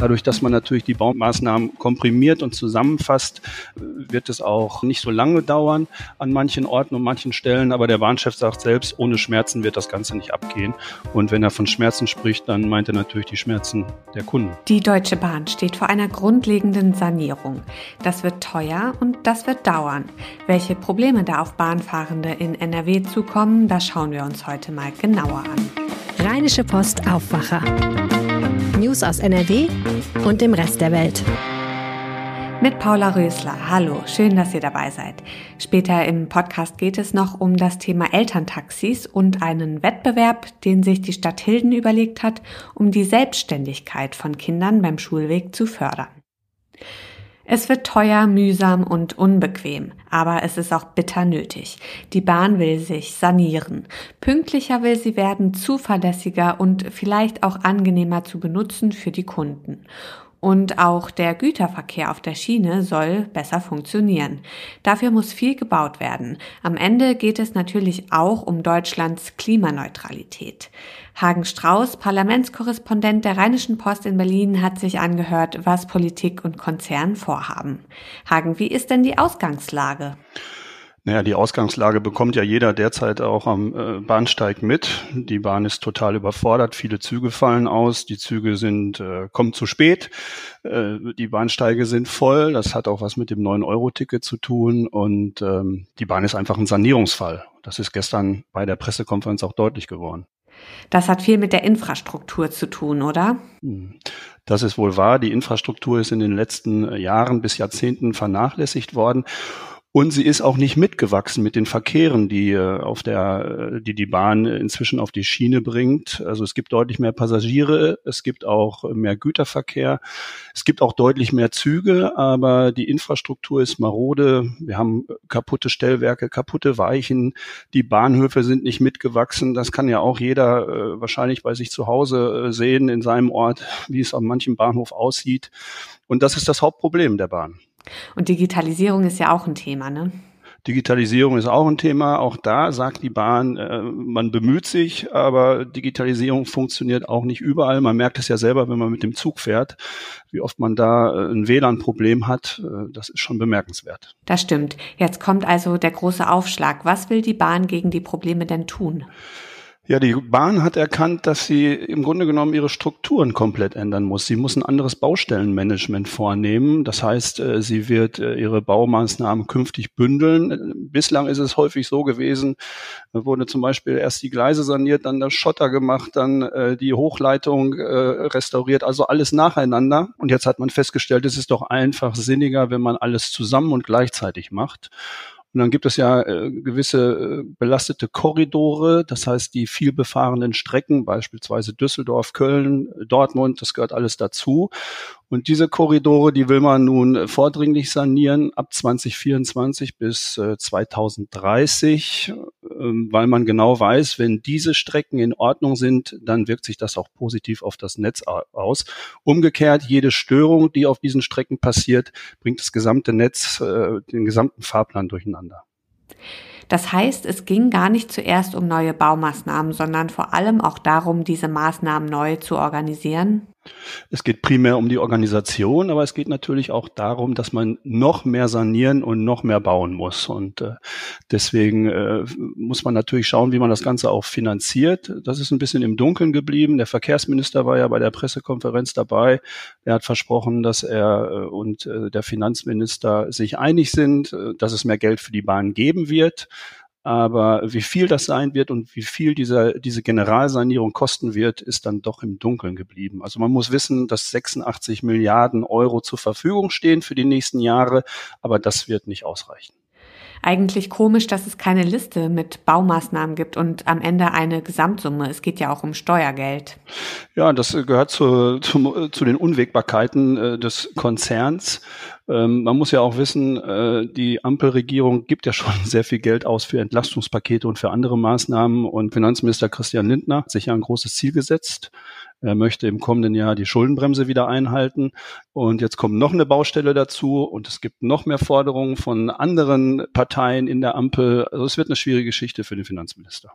Dadurch, dass man natürlich die Baumaßnahmen komprimiert und zusammenfasst, wird es auch nicht so lange dauern an manchen Orten und manchen Stellen. Aber der Bahnchef sagt selbst, ohne Schmerzen wird das Ganze nicht abgehen. Und wenn er von Schmerzen spricht, dann meint er natürlich die Schmerzen der Kunden. Die Deutsche Bahn steht vor einer grundlegenden Sanierung. Das wird teuer und das wird dauern. Welche Probleme da auf Bahnfahrende in NRW zukommen, das schauen wir uns heute mal genauer an. Rheinische Post Aufwacher. News aus NRW und dem Rest der Welt. Mit Paula Rösler. Hallo, schön, dass ihr dabei seid. Später im Podcast geht es noch um das Thema Elterntaxis und einen Wettbewerb, den sich die Stadt Hilden überlegt hat, um die Selbstständigkeit von Kindern beim Schulweg zu fördern. Es wird teuer, mühsam und unbequem, aber es ist auch bitter nötig. Die Bahn will sich sanieren. Pünktlicher will sie werden, zuverlässiger und vielleicht auch angenehmer zu benutzen für die Kunden. Und auch der Güterverkehr auf der Schiene soll besser funktionieren. Dafür muss viel gebaut werden. Am Ende geht es natürlich auch um Deutschlands Klimaneutralität. Hagen Strauß, Parlamentskorrespondent der Rheinischen Post in Berlin, hat sich angehört, was Politik und Konzern vorhaben. Hagen, wie ist denn die Ausgangslage? Naja, die Ausgangslage bekommt ja jeder derzeit auch am äh, Bahnsteig mit. Die Bahn ist total überfordert, viele Züge fallen aus, die Züge sind äh, kommen zu spät, äh, die Bahnsteige sind voll. Das hat auch was mit dem 9-Euro-Ticket zu tun und ähm, die Bahn ist einfach ein Sanierungsfall. Das ist gestern bei der Pressekonferenz auch deutlich geworden. Das hat viel mit der Infrastruktur zu tun, oder? Hm. Das ist wohl wahr. Die Infrastruktur ist in den letzten Jahren bis Jahrzehnten vernachlässigt worden. Und sie ist auch nicht mitgewachsen mit den Verkehren, die äh, auf der, äh, die die Bahn inzwischen auf die Schiene bringt. Also es gibt deutlich mehr Passagiere, es gibt auch mehr Güterverkehr, es gibt auch deutlich mehr Züge, aber die Infrastruktur ist marode. Wir haben kaputte Stellwerke, kaputte Weichen, die Bahnhöfe sind nicht mitgewachsen. Das kann ja auch jeder äh, wahrscheinlich bei sich zu Hause sehen in seinem Ort, wie es an manchem Bahnhof aussieht. Und das ist das Hauptproblem der Bahn. Und Digitalisierung ist ja auch ein Thema, ne? Digitalisierung ist auch ein Thema. Auch da sagt die Bahn, äh, man bemüht sich, aber Digitalisierung funktioniert auch nicht überall. Man merkt es ja selber, wenn man mit dem Zug fährt, wie oft man da äh, ein WLAN-Problem hat. Äh, das ist schon bemerkenswert. Das stimmt. Jetzt kommt also der große Aufschlag. Was will die Bahn gegen die Probleme denn tun? Ja, die Bahn hat erkannt, dass sie im Grunde genommen ihre Strukturen komplett ändern muss. Sie muss ein anderes Baustellenmanagement vornehmen. Das heißt, äh, sie wird äh, ihre Baumaßnahmen künftig bündeln. Bislang ist es häufig so gewesen, da wurde zum Beispiel erst die Gleise saniert, dann das Schotter gemacht, dann äh, die Hochleitung restauriert, also alles nacheinander. Und jetzt hat man festgestellt, es ist doch einfach sinniger, wenn man alles zusammen und gleichzeitig macht. Und dann gibt es ja äh, gewisse äh, belastete Korridore, das heißt die viel befahrenen Strecken, beispielsweise Düsseldorf, Köln, Dortmund, das gehört alles dazu. Und diese Korridore, die will man nun vordringlich sanieren ab 2024 bis äh, 2030, äh, weil man genau weiß, wenn diese Strecken in Ordnung sind, dann wirkt sich das auch positiv auf das Netz aus. Umgekehrt, jede Störung, die auf diesen Strecken passiert, bringt das gesamte Netz, äh, den gesamten Fahrplan durcheinander. Das heißt, es ging gar nicht zuerst um neue Baumaßnahmen, sondern vor allem auch darum, diese Maßnahmen neu zu organisieren. Es geht primär um die Organisation, aber es geht natürlich auch darum, dass man noch mehr sanieren und noch mehr bauen muss. Und äh, deswegen äh, muss man natürlich schauen, wie man das Ganze auch finanziert. Das ist ein bisschen im Dunkeln geblieben. Der Verkehrsminister war ja bei der Pressekonferenz dabei. Er hat versprochen, dass er äh, und äh, der Finanzminister sich einig sind, äh, dass es mehr Geld für die Bahn geben wird. Aber wie viel das sein wird und wie viel dieser, diese Generalsanierung kosten wird, ist dann doch im Dunkeln geblieben. Also man muss wissen, dass 86 Milliarden Euro zur Verfügung stehen für die nächsten Jahre, aber das wird nicht ausreichen eigentlich komisch, dass es keine Liste mit Baumaßnahmen gibt und am Ende eine Gesamtsumme. Es geht ja auch um Steuergeld. Ja, das gehört zu, zu, zu den Unwägbarkeiten äh, des Konzerns. Ähm, man muss ja auch wissen, äh, die Ampelregierung gibt ja schon sehr viel Geld aus für Entlastungspakete und für andere Maßnahmen. Und Finanzminister Christian Lindner hat sich ja ein großes Ziel gesetzt. Er möchte im kommenden Jahr die Schuldenbremse wieder einhalten. Und jetzt kommt noch eine Baustelle dazu und es gibt noch mehr Forderungen von anderen Parteien in der Ampel. Also es wird eine schwierige Geschichte für den Finanzminister.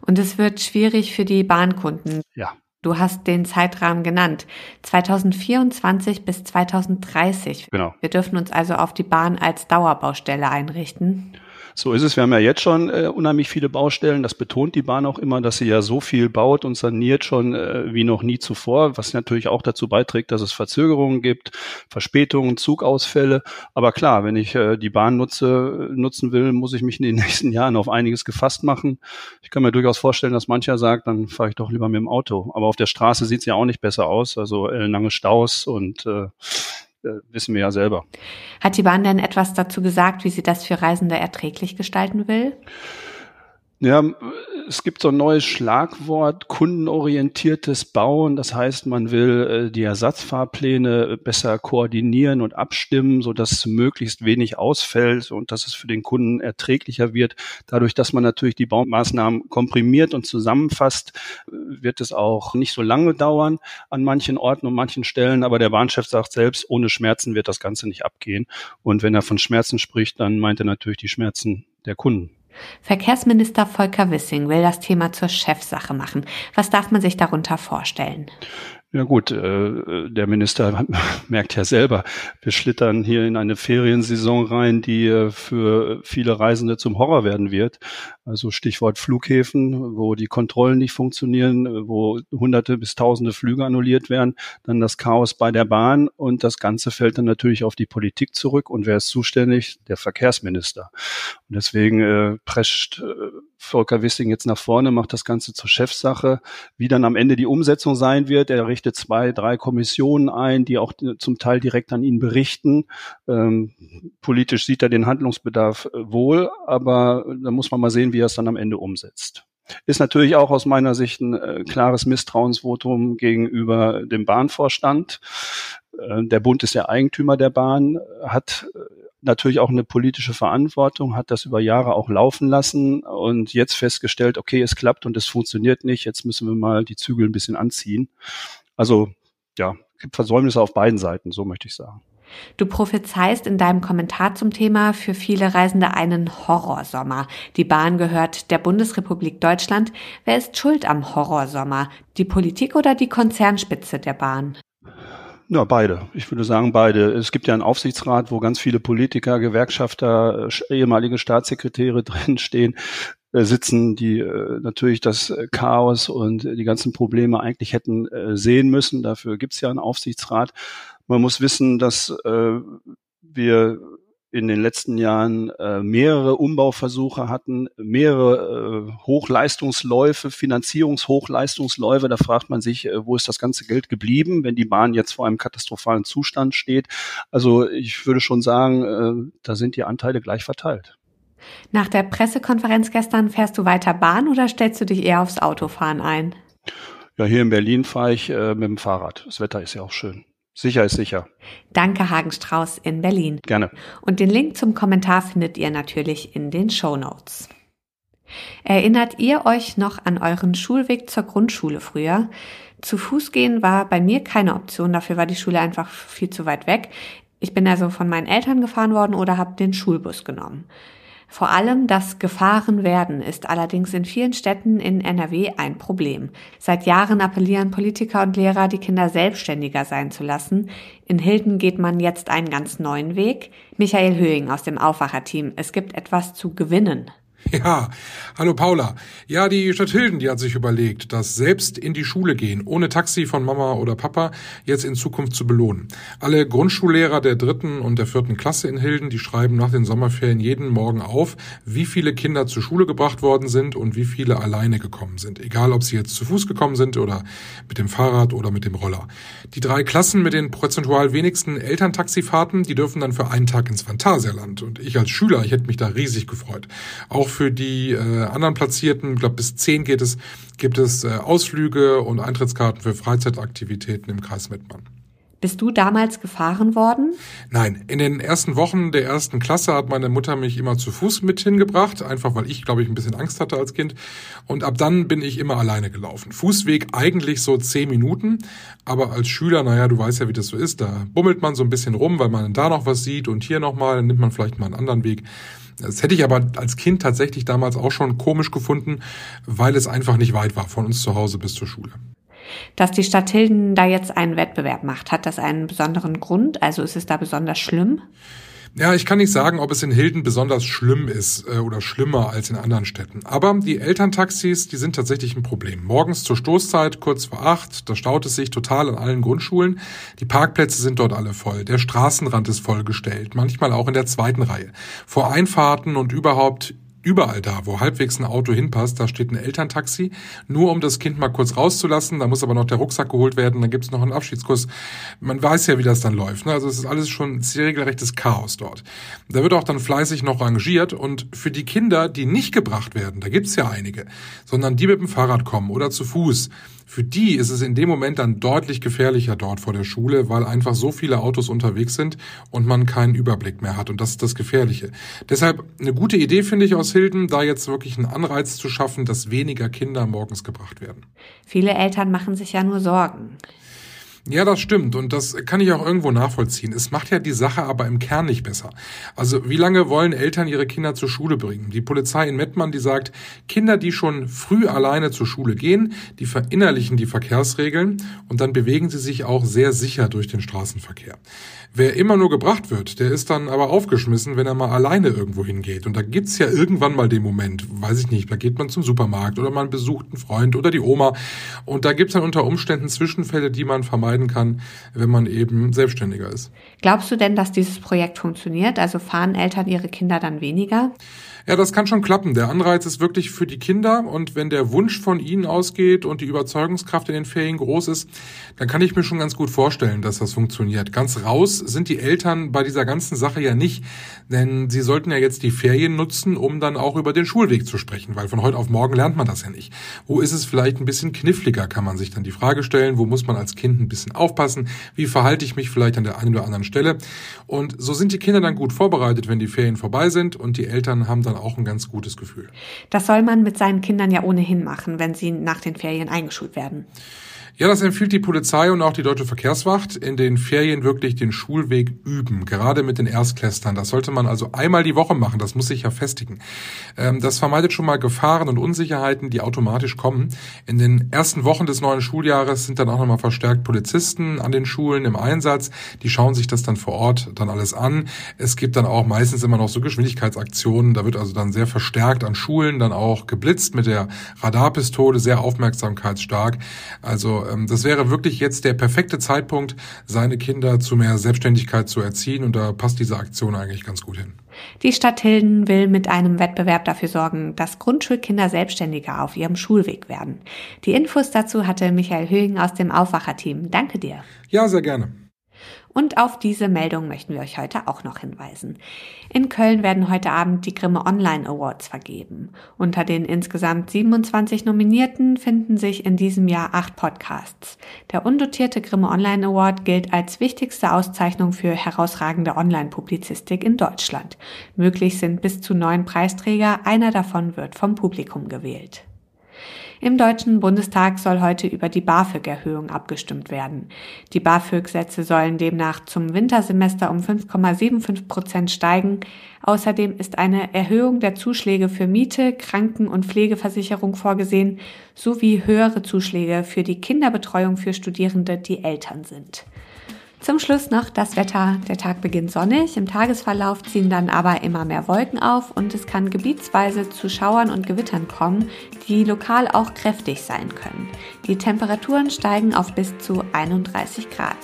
Und es wird schwierig für die Bahnkunden. Ja. Du hast den Zeitrahmen genannt. 2024 bis 2030. Genau. Wir dürfen uns also auf die Bahn als Dauerbaustelle einrichten. So ist es. Wir haben ja jetzt schon äh, unheimlich viele Baustellen. Das betont die Bahn auch immer, dass sie ja so viel baut und saniert schon äh, wie noch nie zuvor, was natürlich auch dazu beiträgt, dass es Verzögerungen gibt, Verspätungen, Zugausfälle. Aber klar, wenn ich äh, die Bahn nutze, nutzen will, muss ich mich in den nächsten Jahren auf einiges gefasst machen. Ich kann mir durchaus vorstellen, dass mancher sagt, dann fahre ich doch lieber mit dem Auto. Aber auf der Straße sieht es ja auch nicht besser aus. Also äh, lange Staus und äh, wissen wir ja selber. Hat die Bahn denn etwas dazu gesagt, wie sie das für Reisende erträglich gestalten will? Ja, es gibt so ein neues Schlagwort, kundenorientiertes Bauen. Das heißt, man will äh, die Ersatzfahrpläne besser koordinieren und abstimmen, so dass möglichst wenig ausfällt und dass es für den Kunden erträglicher wird. Dadurch, dass man natürlich die Baumaßnahmen komprimiert und zusammenfasst, wird es auch nicht so lange dauern an manchen Orten und manchen Stellen. Aber der Bahnchef sagt selbst, ohne Schmerzen wird das Ganze nicht abgehen. Und wenn er von Schmerzen spricht, dann meint er natürlich die Schmerzen der Kunden. Verkehrsminister Volker Wissing will das Thema zur Chefsache machen. Was darf man sich darunter vorstellen? Ja gut, äh, der Minister merkt ja selber, wir schlittern hier in eine Feriensaison rein, die äh, für viele Reisende zum Horror werden wird. Also Stichwort Flughäfen, wo die Kontrollen nicht funktionieren, wo hunderte bis tausende Flüge annulliert werden, dann das Chaos bei der Bahn und das Ganze fällt dann natürlich auf die Politik zurück. Und wer ist zuständig? Der Verkehrsminister. Und deswegen äh, prescht äh, Volker Wissing jetzt nach vorne, macht das Ganze zur Chefsache. Wie dann am Ende die Umsetzung sein wird, er richtet zwei, drei Kommissionen ein, die auch zum Teil direkt an ihn berichten. Ähm, politisch sieht er den Handlungsbedarf äh, wohl, aber da muss man mal sehen, wie er es dann am Ende umsetzt. Ist natürlich auch aus meiner Sicht ein äh, klares Misstrauensvotum gegenüber dem Bahnvorstand. Äh, der Bund ist der Eigentümer der Bahn, hat äh, natürlich auch eine politische Verantwortung, hat das über Jahre auch laufen lassen und jetzt festgestellt, okay, es klappt und es funktioniert nicht, jetzt müssen wir mal die Zügel ein bisschen anziehen. Also ja, gibt Versäumnisse auf beiden Seiten, so möchte ich sagen. Du prophezeist in deinem Kommentar zum Thema für viele Reisende einen Horrorsommer. Die Bahn gehört der Bundesrepublik Deutschland. Wer ist schuld am Horrorsommer? Die Politik oder die Konzernspitze der Bahn? Ja, beide. Ich würde sagen beide. Es gibt ja einen Aufsichtsrat, wo ganz viele Politiker, Gewerkschafter, äh, ehemalige Staatssekretäre drinstehen äh, sitzen, die äh, natürlich das Chaos und die ganzen Probleme eigentlich hätten äh, sehen müssen. Dafür gibt es ja einen Aufsichtsrat. Man muss wissen, dass äh, wir in den letzten Jahren äh, mehrere Umbauversuche hatten, mehrere äh, Hochleistungsläufe, Finanzierungshochleistungsläufe. Da fragt man sich, äh, wo ist das ganze Geld geblieben, wenn die Bahn jetzt vor einem katastrophalen Zustand steht. Also ich würde schon sagen, äh, da sind die Anteile gleich verteilt. Nach der Pressekonferenz gestern fährst du weiter Bahn oder stellst du dich eher aufs Autofahren ein? Ja, hier in Berlin fahre ich äh, mit dem Fahrrad. Das Wetter ist ja auch schön. Sicher ist sicher. Danke, Hagenstrauß in Berlin. Gerne. Und den Link zum Kommentar findet ihr natürlich in den Show Notes. Erinnert ihr euch noch an euren Schulweg zur Grundschule früher? Zu Fuß gehen war bei mir keine Option, dafür war die Schule einfach viel zu weit weg. Ich bin also von meinen Eltern gefahren worden oder habe den Schulbus genommen. Vor allem das Gefahrenwerden ist allerdings in vielen Städten in NRW ein Problem. Seit Jahren appellieren Politiker und Lehrer, die Kinder selbstständiger sein zu lassen. In Hilden geht man jetzt einen ganz neuen Weg. Michael Höhing aus dem Aufwacherteam. Es gibt etwas zu gewinnen. Ja, hallo Paula. Ja, die Stadt Hilden, die hat sich überlegt, das selbst in die Schule gehen, ohne Taxi von Mama oder Papa, jetzt in Zukunft zu belohnen. Alle Grundschullehrer der dritten und der vierten Klasse in Hilden, die schreiben nach den Sommerferien jeden Morgen auf, wie viele Kinder zur Schule gebracht worden sind und wie viele alleine gekommen sind. Egal, ob sie jetzt zu Fuß gekommen sind oder mit dem Fahrrad oder mit dem Roller. Die drei Klassen mit den prozentual wenigsten Elterntaxifahrten, die dürfen dann für einen Tag ins Phantasialand. Und ich als Schüler, ich hätte mich da riesig gefreut. Auch für die äh, anderen Platzierten, ich glaube bis zehn geht es, gibt es äh, Ausflüge und Eintrittskarten für Freizeitaktivitäten im Kreis Mettmann. Bist du damals gefahren worden? Nein, in den ersten Wochen der ersten Klasse hat meine Mutter mich immer zu Fuß mit hingebracht, einfach weil ich, glaube ich, ein bisschen Angst hatte als Kind. Und ab dann bin ich immer alleine gelaufen. Fußweg eigentlich so zehn Minuten, aber als Schüler, naja, du weißt ja, wie das so ist, da bummelt man so ein bisschen rum, weil man da noch was sieht und hier nochmal, dann nimmt man vielleicht mal einen anderen Weg. Das hätte ich aber als Kind tatsächlich damals auch schon komisch gefunden, weil es einfach nicht weit war von uns zu Hause bis zur Schule. Dass die Stadt Hilden da jetzt einen Wettbewerb macht, hat das einen besonderen Grund? Also ist es da besonders schlimm? Ja, ich kann nicht sagen, ob es in Hilden besonders schlimm ist äh, oder schlimmer als in anderen Städten. Aber die Elterntaxis, die sind tatsächlich ein Problem. Morgens zur Stoßzeit, kurz vor acht, da staut es sich total an allen Grundschulen. Die Parkplätze sind dort alle voll. Der Straßenrand ist vollgestellt, manchmal auch in der zweiten Reihe. Vor Einfahrten und überhaupt überall da, wo halbwegs ein Auto hinpasst, da steht ein Elterntaxi, nur um das Kind mal kurz rauszulassen. Da muss aber noch der Rucksack geholt werden, dann gibt's noch einen Abschiedskuss. Man weiß ja, wie das dann läuft. Ne? Also es ist alles schon regelrechtes Chaos dort. Da wird auch dann fleißig noch rangiert und für die Kinder, die nicht gebracht werden, da gibt's ja einige, sondern die mit dem Fahrrad kommen oder zu Fuß, für die ist es in dem Moment dann deutlich gefährlicher dort vor der Schule, weil einfach so viele Autos unterwegs sind und man keinen Überblick mehr hat. Und das ist das Gefährliche. Deshalb eine gute Idee finde ich aus Hilden, da jetzt wirklich einen Anreiz zu schaffen, dass weniger Kinder morgens gebracht werden. Viele Eltern machen sich ja nur Sorgen. Ja, das stimmt und das kann ich auch irgendwo nachvollziehen. Es macht ja die Sache aber im Kern nicht besser. Also wie lange wollen Eltern ihre Kinder zur Schule bringen? Die Polizei in Mettmann, die sagt, Kinder, die schon früh alleine zur Schule gehen, die verinnerlichen die Verkehrsregeln und dann bewegen sie sich auch sehr sicher durch den Straßenverkehr. Wer immer nur gebracht wird, der ist dann aber aufgeschmissen, wenn er mal alleine irgendwo hingeht. Und da gibt's ja irgendwann mal den Moment, weiß ich nicht, da geht man zum Supermarkt oder man besucht einen Freund oder die Oma. Und da gibt's dann unter Umständen Zwischenfälle, die man vermeiden kann, wenn man eben selbstständiger ist. Glaubst du denn, dass dieses Projekt funktioniert? Also fahren Eltern ihre Kinder dann weniger? Ja, das kann schon klappen. Der Anreiz ist wirklich für die Kinder und wenn der Wunsch von ihnen ausgeht und die Überzeugungskraft in den Ferien groß ist, dann kann ich mir schon ganz gut vorstellen, dass das funktioniert. Ganz raus sind die Eltern bei dieser ganzen Sache ja nicht, denn sie sollten ja jetzt die Ferien nutzen, um dann auch über den Schulweg zu sprechen, weil von heute auf morgen lernt man das ja nicht. Wo ist es vielleicht ein bisschen kniffliger, kann man sich dann die Frage stellen, wo muss man als Kind ein bisschen aufpassen, wie verhalte ich mich vielleicht an der einen oder anderen Stelle. Und so sind die Kinder dann gut vorbereitet, wenn die Ferien vorbei sind und die Eltern haben dann auch ein ganz gutes Gefühl. Das soll man mit seinen Kindern ja ohnehin machen, wenn sie nach den Ferien eingeschult werden. Ja, das empfiehlt die Polizei und auch die Deutsche Verkehrswacht, in den Ferien wirklich den Schulweg üben, gerade mit den Erstklässlern. Das sollte man also einmal die Woche machen, das muss sich ja festigen. Ähm, das vermeidet schon mal Gefahren und Unsicherheiten, die automatisch kommen. In den ersten Wochen des neuen Schuljahres sind dann auch nochmal verstärkt Polizisten an den Schulen im Einsatz. Die schauen sich das dann vor Ort dann alles an. Es gibt dann auch meistens immer noch so Geschwindigkeitsaktionen. Da wird also dann sehr verstärkt an Schulen dann auch geblitzt mit der Radarpistole, sehr aufmerksamkeitsstark. Also ähm, das wäre wirklich jetzt der perfekte Zeitpunkt, seine Kinder zu mehr Selbstständigkeit zu erziehen und da passt diese Aktion eigentlich ganz gut hin. Die Stadt Hilden will mit einem Wettbewerb dafür sorgen, dass Grundschulkinder selbstständiger auf ihrem Schulweg werden. Die Infos dazu hatte Michael Höhing aus dem Aufwacherteam. Danke dir. Ja, sehr gerne. Und auf diese Meldung möchten wir euch heute auch noch hinweisen. In Köln werden heute Abend die Grimme Online Awards vergeben. Unter den insgesamt 27 Nominierten finden sich in diesem Jahr acht Podcasts. Der undotierte Grimme Online Award gilt als wichtigste Auszeichnung für herausragende Online-Publizistik in Deutschland. Möglich sind bis zu neun Preisträger, einer davon wird vom Publikum gewählt. Im Deutschen Bundestag soll heute über die BAföG-Erhöhung abgestimmt werden. Die BAföG-Sätze sollen demnach zum Wintersemester um 5,75 Prozent steigen. Außerdem ist eine Erhöhung der Zuschläge für Miete, Kranken- und Pflegeversicherung vorgesehen, sowie höhere Zuschläge für die Kinderbetreuung für Studierende, die Eltern sind. Zum Schluss noch das Wetter. Der Tag beginnt sonnig, im Tagesverlauf ziehen dann aber immer mehr Wolken auf und es kann gebietsweise zu Schauern und Gewittern kommen, die lokal auch kräftig sein können. Die Temperaturen steigen auf bis zu 31 Grad.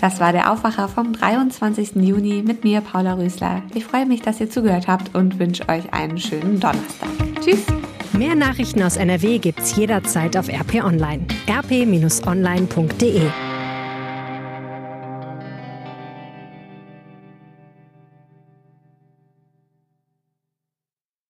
Das war der Aufwacher vom 23. Juni mit mir, Paula Rösler. Ich freue mich, dass ihr zugehört habt und wünsche euch einen schönen Donnerstag. Tschüss! Mehr Nachrichten aus NRW gibt's jederzeit auf RP Online. rp-online.de